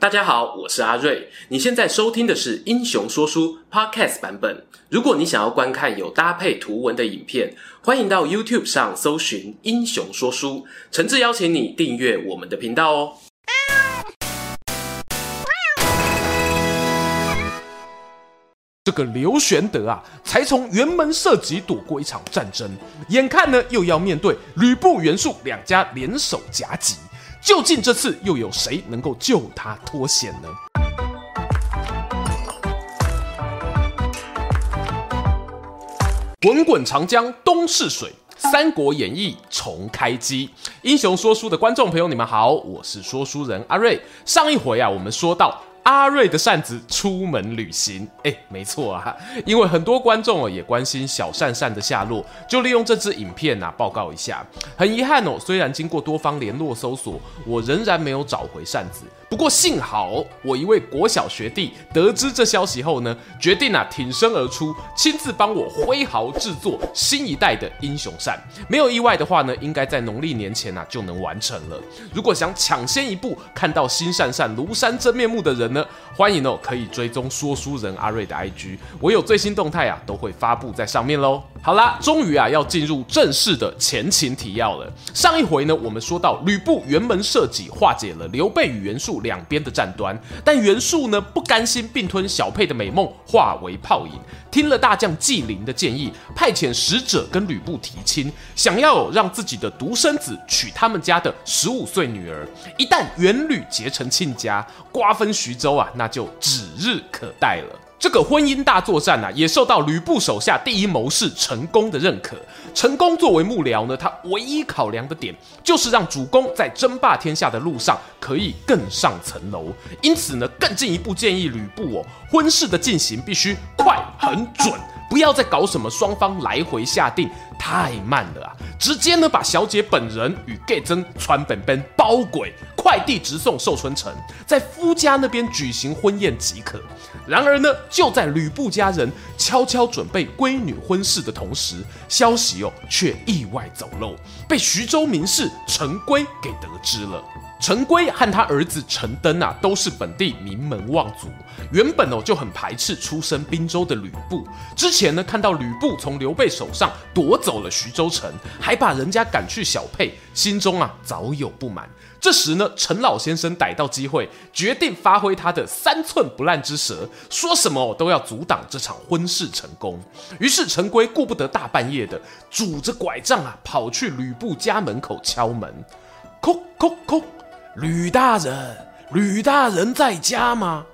大家好，我是阿瑞。你现在收听的是《英雄说书》Podcast 版本。如果你想要观看有搭配图文的影片，欢迎到 YouTube 上搜寻《英雄说书》，诚挚邀请你订阅我们的频道哦。这个刘玄德啊，才从辕门射戟躲过一场战争，眼看呢又要面对吕布、袁术两家联手夹击。究竟这次又有谁能够救他脱险呢？滚滚长江东逝水，《三国演义》重开机。英雄说书的观众朋友，你们好，我是说书人阿瑞。上一回啊，我们说到。阿瑞的扇子出门旅行，哎，没错啊，因为很多观众哦也关心小扇扇的下落，就利用这支影片啊报告一下。很遗憾哦，虽然经过多方联络搜索，我仍然没有找回扇子。不过幸好，我一位国小学弟得知这消息后呢，决定啊挺身而出，亲自帮我挥毫制作新一代的英雄扇。没有意外的话呢，应该在农历年前啊就能完成了。如果想抢先一步看到新扇扇庐山真面目的人呢，欢迎哦可以追踪说书人阿瑞的 IG，我有最新动态啊都会发布在上面喽。好啦，终于啊要进入正式的前情提要了。上一回呢，我们说到吕布辕门射戟化解了刘备与袁术两边的战端，但袁术呢不甘心并吞小沛的美梦，化为泡影，听了大将纪灵的建议，派遣使者跟吕布提亲，想要让自己的独生子娶他们家的十五岁女儿。一旦袁吕结成亲家，瓜分徐州啊，那就指日可待了。这个婚姻大作战啊，也受到吕布手下第一谋士陈宫的认可。陈宫作为幕僚呢，他唯一考量的点就是让主公在争霸天下的路上可以更上层楼。因此呢，更进一步建议吕布哦，婚事的进行必须快、很准，不要再搞什么双方来回下定，太慢了啊！直接呢把小姐本人与给曾传本本包鬼，快递直送寿春城，在夫家那边举行婚宴即可。然而呢，就在吕布家人悄悄准备闺女婚事的同时，消息哦却意外走漏，被徐州名士陈规给得知了。陈规和他儿子陈登啊，都是本地名门望族，原本哦就很排斥出身滨州的吕布。之前呢，看到吕布从刘备手上夺走了徐州城，还把人家赶去小沛，心中啊早有不满。这时呢，陈老先生逮到机会，决定发挥他的三寸不烂之舌，说什么都要阻挡这场婚事成功。于是陈规顾不得大半夜的，拄着拐杖啊，跑去吕布家门口敲门，叩叩叩。吕大人，吕大人在家吗？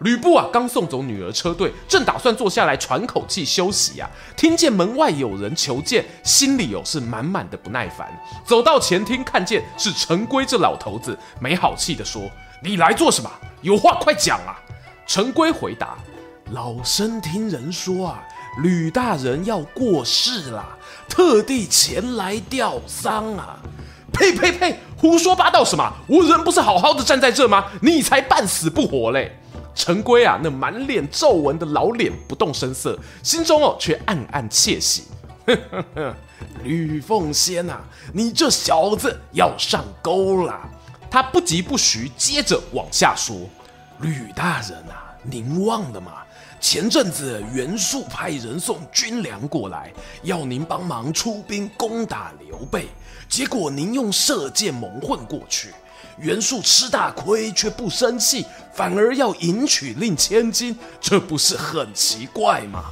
吕布啊，刚送走女儿车队，正打算坐下来喘口气休息呀、啊，听见门外有人求见，心里有、是满满的不耐烦。走到前厅，看见是陈规这老头子，没好气地说：“你来做什么？有话快讲啊！”陈规回答：“老身听人说啊，吕大人要过世了，特地前来吊丧啊。”呸呸呸！胡说八道什么？我人不是好好的站在这吗？你才半死不活嘞！陈规啊，那满脸皱纹的老脸不动声色，心中哦却暗暗窃喜。呵呵呵，吕奉先啊，你这小子要上钩了。他不疾不徐，接着往下说：吕大人啊，您忘了吗？前阵子袁术派人送军粮过来，要您帮忙出兵攻打刘备。结果您用射箭蒙混过去，袁术吃大亏却不生气，反而要迎娶令千金，这不是很奇怪吗？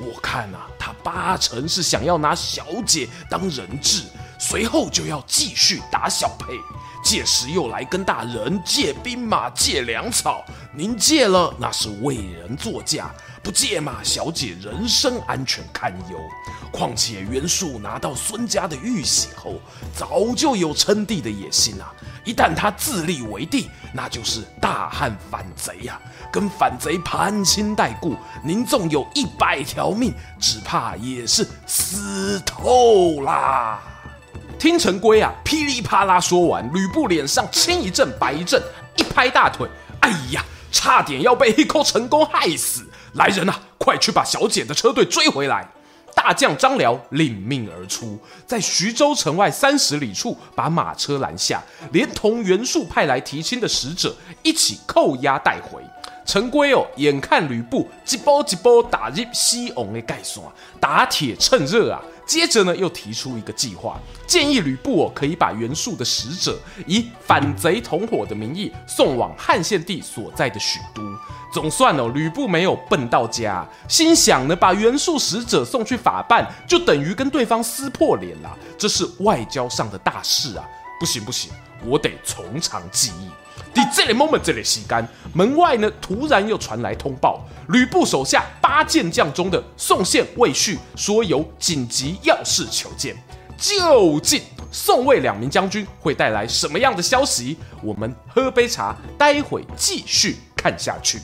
我看啊，他八成是想要拿小姐当人质，随后就要继续打小沛。届时又来跟大人借兵马、借粮草，您借了那是为人作嫁，不借嘛，小姐人身安全堪忧。况且袁术拿到孙家的玉玺后，早就有称帝的野心啊！一旦他自立为帝，那就是大汉反贼呀、啊，跟反贼攀亲带故，您纵有一百条命，只怕也是死透啦。听陈规啊，噼里啪啦说完，吕布脸上青一阵白一阵，一拍大腿，哎呀，差点要被黑扣成功害死！来人呐、快去把小姐的车队追回来！大将张辽领命而出，在徐州城外三十里处把马车拦下，连同袁术派来提亲的使者一起扣押带回。陈规哦，眼看吕布一波一波打入西王的盖山，打铁趁热啊！接着呢，又提出一个计划，建议吕布哦可以把袁术的使者以反贼同伙的名义送往汉献帝所在的许都。总算哦，吕布没有笨到家，心想呢，把袁术使者送去法办，就等于跟对方撕破脸了，这是外交上的大事啊！不行不行，我得从长计议。在这个 moment，这里吸干，门外呢突然又传来通报，吕布手下八健将中的宋宪、魏续说有紧急要事求见。究竟宋魏两名将军会带来什么样的消息？我们喝杯茶，待会继续看下去。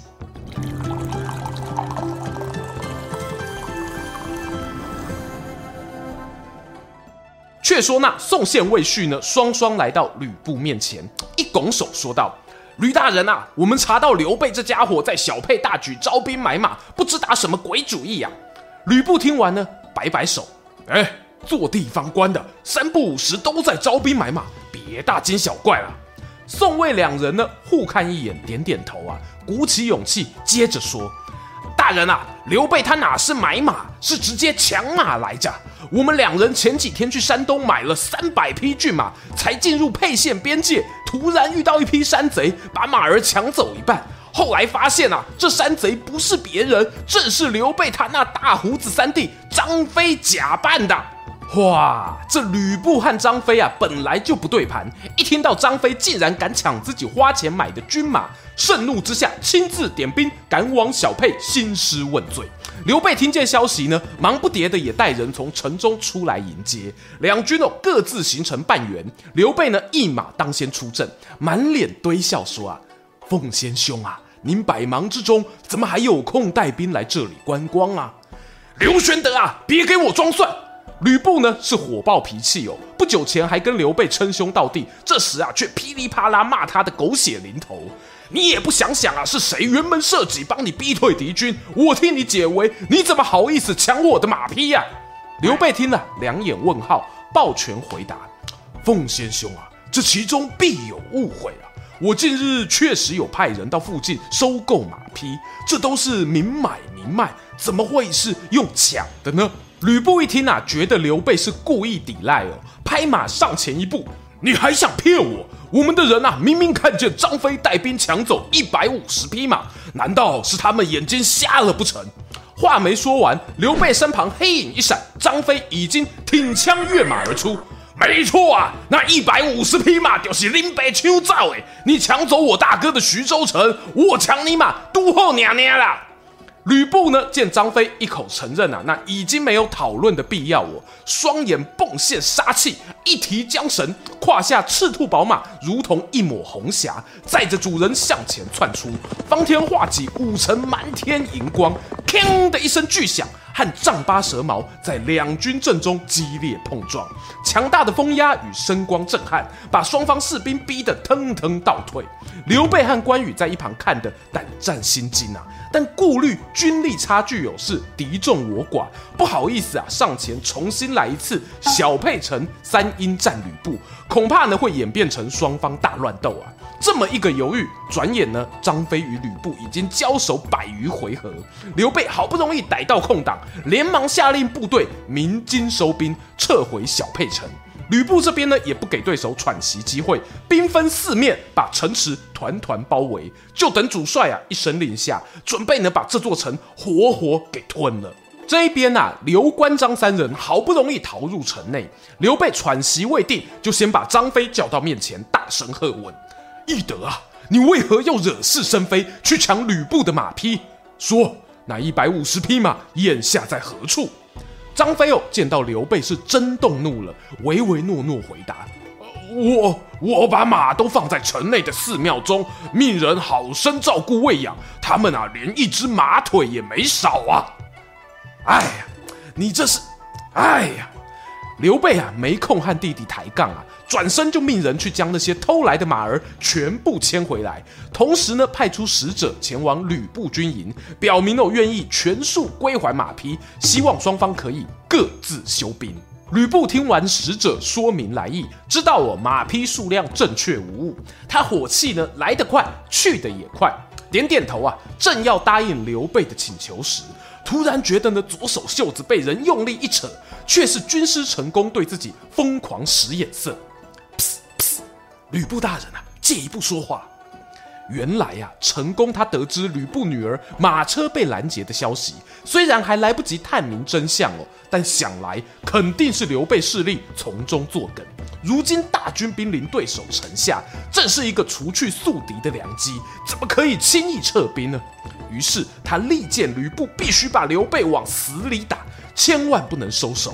却说那宋宪、魏续呢，双双来到吕布面前，一拱手说道：“吕大人啊，我们查到刘备这家伙在小沛大举招兵买马，不知打什么鬼主意呀、啊？”吕布听完呢，摆摆手：“哎，做地方官的三不五时都在招兵买马，别大惊小怪了。”宋魏两人呢，互看一眼，点点头啊，鼓起勇气，接着说：“大人啊，刘备他哪是买马，是直接抢马来着。”我们两人前几天去山东买了三百匹骏马，才进入沛县边界，突然遇到一批山贼，把马儿抢走一半。后来发现啊，这山贼不是别人，正是刘备他那大胡子三弟张飞假扮的。哇，这吕布和张飞啊，本来就不对盘，一听到张飞竟然敢抢自己花钱买的军马，盛怒之下亲自点兵赶往小沛兴师问罪。刘备听见消息呢，忙不迭的也带人从城中出来迎接，两军哦各自形成半圆。刘备呢一马当先出阵，满脸堆笑说啊：“奉先兄啊，您百忙之中怎么还有空带兵来这里观光啊？”刘玄德啊，别给我装蒜！吕布呢是火爆脾气哦，不久前还跟刘备称兄道弟，这时啊却噼里啪啦骂他的狗血淋头。你也不想想啊，是谁辕门射戟帮你逼退敌军？我替你解围，你怎么好意思抢我的马匹呀、啊？刘备听了，两眼问号，抱拳回答：“凤仙兄啊，这其中必有误会！我近日确实有派人到附近收购马匹，这都是明买明卖，怎么会是用抢的呢？”吕布一听啊，觉得刘备是故意抵赖哦，拍马上前一步。你还想骗我？我们的人啊，明明看见张飞带兵抢走一百五十匹马，难道是他们眼睛瞎了不成？话没说完，刘备身旁黑影一闪，张飞已经挺枪跃马而出。没错啊，那一百五十匹马就是林北秋造诶！你抢走我大哥的徐州城，我抢你马都后娘娘了。吕布呢，见张飞一口承认啊，那已经没有讨论的必要哦。双眼迸现杀气，一提缰绳，胯下赤兔宝马如同一抹红霞，载着主人向前窜出，方天画戟，五成满天银光，锵的一声巨响。和丈八蛇矛在两军阵中激烈碰撞，强大的风压与声光震撼，把双方士兵逼得腾腾倒退。刘备和关羽在一旁看得胆战心惊啊，但顾虑军力差距有是敌众我寡，不好意思啊，上前重新来一次小沛城三英战吕布，恐怕呢会演变成双方大乱斗啊。这么一个犹豫，转眼呢，张飞与吕布已经交手百余回合。刘备好不容易逮到空档，连忙下令部队鸣金收兵，撤回小沛城。吕布这边呢，也不给对手喘息机会，兵分四面把城池团团包围，就等主帅啊一声令下，准备呢把这座城活活给吞了。这一边啊，刘关张三人好不容易逃入城内，刘备喘息未定，就先把张飞叫到面前，大声喝问。翼德啊，你为何要惹是生非，去抢吕布的马匹？说那一百五十匹马眼下在何处？张飞哦，见到刘备是真动怒了，唯唯诺诺回答：“我我把马都放在城内的寺庙中，命人好生照顾喂养，他们啊，连一只马腿也没少啊！”哎呀，你这是，哎呀！刘备啊，没空和弟弟抬杠啊，转身就命人去将那些偷来的马儿全部牵回来，同时呢，派出使者前往吕布军营，表明了愿意全数归还马匹，希望双方可以各自休兵。吕布听完使者说明来意，知道我马匹数量正确无误，他火气呢来得快，去得也快，点点头啊，正要答应刘备的请求时，突然觉得呢左手袖子被人用力一扯，却是军师成功对自己疯狂使眼色。噗噗，吕布大人啊，借一步说话。原来呀、啊，成功他得知吕布女儿马车被拦截的消息，虽然还来不及探明真相哦，但想来肯定是刘备势力从中作梗。如今大军兵临对手城下，正是一个除去宿敌的良机，怎么可以轻易撤兵呢？于是他力荐吕布必须把刘备往死里打，千万不能收手。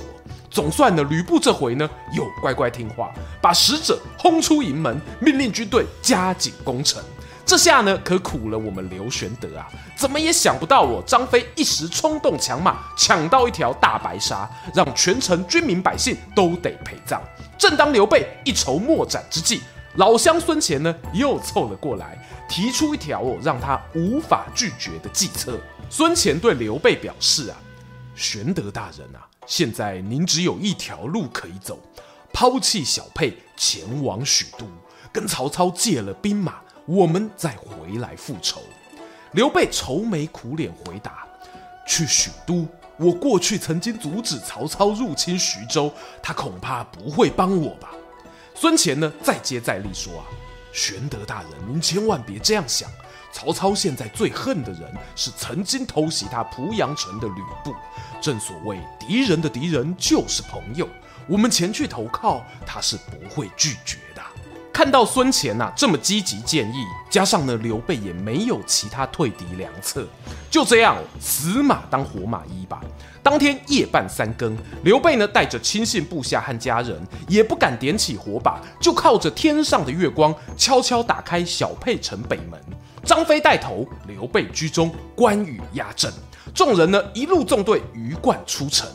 总算呢，吕布这回呢又乖乖听话，把使者轰出营门，命令军队加紧攻城。这下呢，可苦了我们刘玄德啊！怎么也想不到，我张飞一时冲动抢马，抢到一条大白鲨，让全城军民百姓都得陪葬。正当刘备一筹莫展之际，老乡孙乾呢又凑了过来，提出一条哦让他无法拒绝的计策。孙干对刘备表示啊：“玄德大人啊，现在您只有一条路可以走，抛弃小沛，前往许都，跟曹操借了兵马。”我们再回来复仇。刘备愁眉苦脸回答：“去许都，我过去曾经阻止曹操入侵徐州，他恐怕不会帮我吧？”孙干呢，再接再厉说：“啊，玄德大人，您千万别这样想。曹操现在最恨的人是曾经偷袭他濮阳城的吕布。正所谓，敌人的敌人就是朋友。我们前去投靠，他是不会拒绝。”看到孙权呐这么积极建议，加上呢刘备也没有其他退敌良策，就这样死马当活马医吧。当天夜半三更，刘备呢带着亲信部下和家人，也不敢点起火把，就靠着天上的月光，悄悄打开小沛城北门。张飞带头，刘备居中，关羽压阵，众人呢一路纵队鱼贯出城。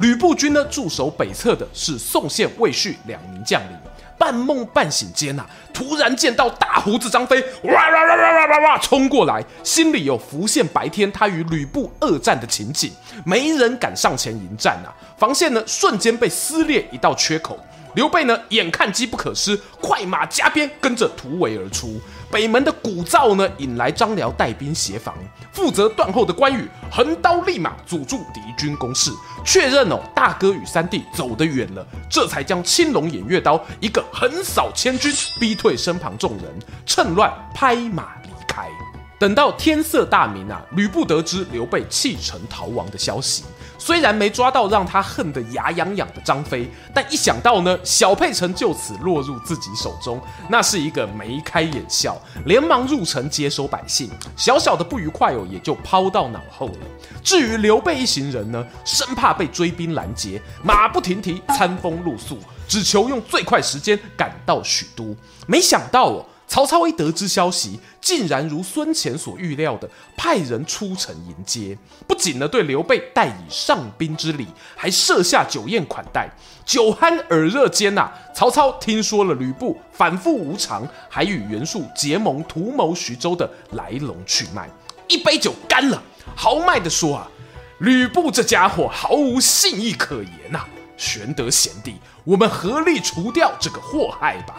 吕布军呢驻守北侧的是宋宪、魏续两名将领。半梦半醒间呐、啊，突然见到大胡子张飞哇哇哇哇哇哇哇冲过来，心里有浮现白天他与吕布恶战的情景，没人敢上前迎战呐、啊，防线呢瞬间被撕裂一道缺口。刘备呢眼看机不可失，快马加鞭跟着突围而出。北门的鼓噪呢引来张辽带兵协防，负责断后的关羽横刀立马阻住敌军攻势。确认哦，大哥与三弟走得远了，这才将青龙偃月刀一个横扫千军，逼退身旁众人，趁乱拍马离开。等到天色大明啊，吕布得知刘备弃城逃亡的消息，虽然没抓到让他恨得牙痒痒的张飞，但一想到呢小沛城就此落入自己手中，那是一个眉开眼笑，连忙入城接收百姓，小小的不愉快哦也就抛到脑后了。至于刘备一行人呢，生怕被追兵拦截，马不停蹄，餐风露宿，只求用最快时间赶到许都。没想到哦。曹操一得知消息，竟然如孙干所预料的，派人出城迎接。不仅呢对刘备待以上宾之礼，还设下酒宴款待。酒酣耳热间呐，曹操听说了吕布反复无常，还与袁术结盟图谋徐州的来龙去脉。一杯酒干了，豪迈地说啊：“吕布这家伙毫无信义可言呐、玄德贤弟，我们合力除掉这个祸害吧。”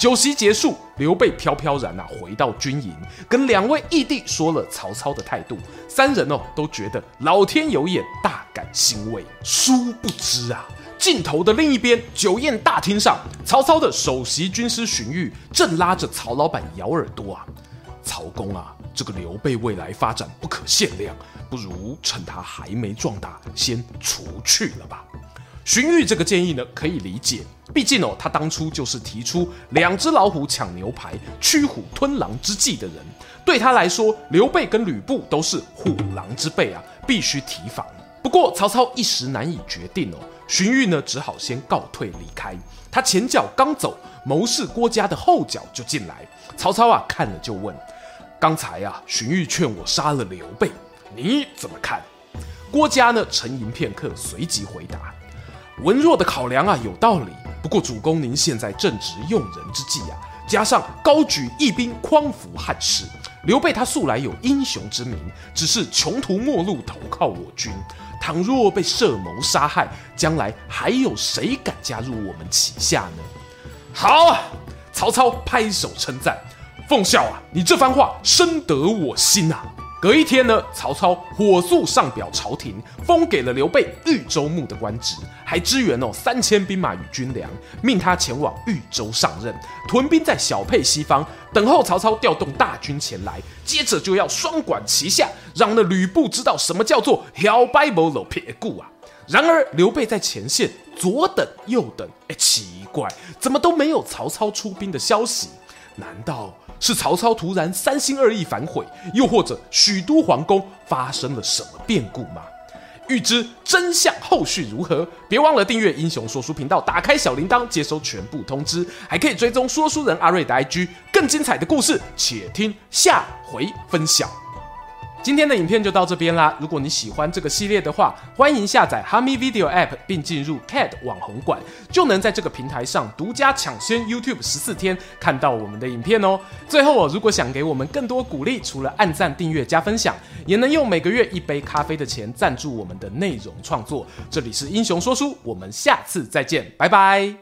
酒席结束，刘备飘飘然啊回到军营，跟两位义弟说了曹操的态度。三人哦都觉得老天有眼，大感欣慰。殊不知啊，镜头的另一边，酒宴大厅上，曹操的首席军师荀彧正拉着曹老板咬耳朵啊。曹公啊，这个刘备未来发展不可限量，不如趁他还没壮大，先除去了吧。荀彧这个建议呢，可以理解。毕竟哦，他当初就是提出两只老虎抢牛排、驱虎吞狼之计的人。对他来说，刘备跟吕布都是虎狼之辈啊，必须提防。不过曹操一时难以决定哦，荀彧呢只好先告退离开。他前脚刚走，谋士郭嘉的后脚就进来。曹操啊看了就问：“刚才啊，荀彧劝我杀了刘备，你怎么看？”郭嘉呢沉吟片刻，随即回答。文若的考量啊有道理，不过主公您现在正值用人之际啊，加上高举义兵匡扶汉室，刘备他素来有英雄之名，只是穷途末路投靠我军。倘若被设谋杀害，将来还有谁敢加入我们旗下呢？好啊！曹操拍手称赞：“奉孝啊，你这番话深得我心啊！”隔一天呢，曹操火速上表朝廷，封给了刘备豫州牧的官职，还支援哦三千兵马与军粮，命他前往豫州上任，屯兵在小沛西方，等候曹操调动大军前来。接着就要双管齐下，让那吕布知道什么叫做小白无路撇骨啊！然而刘备在前线左等右等，哎，奇怪，怎么都没有曹操出兵的消息？难道？是曹操突然三心二意反悔，又或者许都皇宫发生了什么变故吗？欲知真相后续如何，别忘了订阅英雄说书频道，打开小铃铛接收全部通知，还可以追踪说书人阿瑞的 IG，更精彩的故事，且听下回分享。今天的影片就到这边啦。如果你喜欢这个系列的话，欢迎下载哈密 Video App 并进入 CAD 网红馆，就能在这个平台上独家抢先 YouTube 十四天看到我们的影片哦。最后，如果想给我们更多鼓励，除了按赞、订阅、加分享，也能用每个月一杯咖啡的钱赞助我们的内容创作。这里是英雄说书，我们下次再见，拜拜。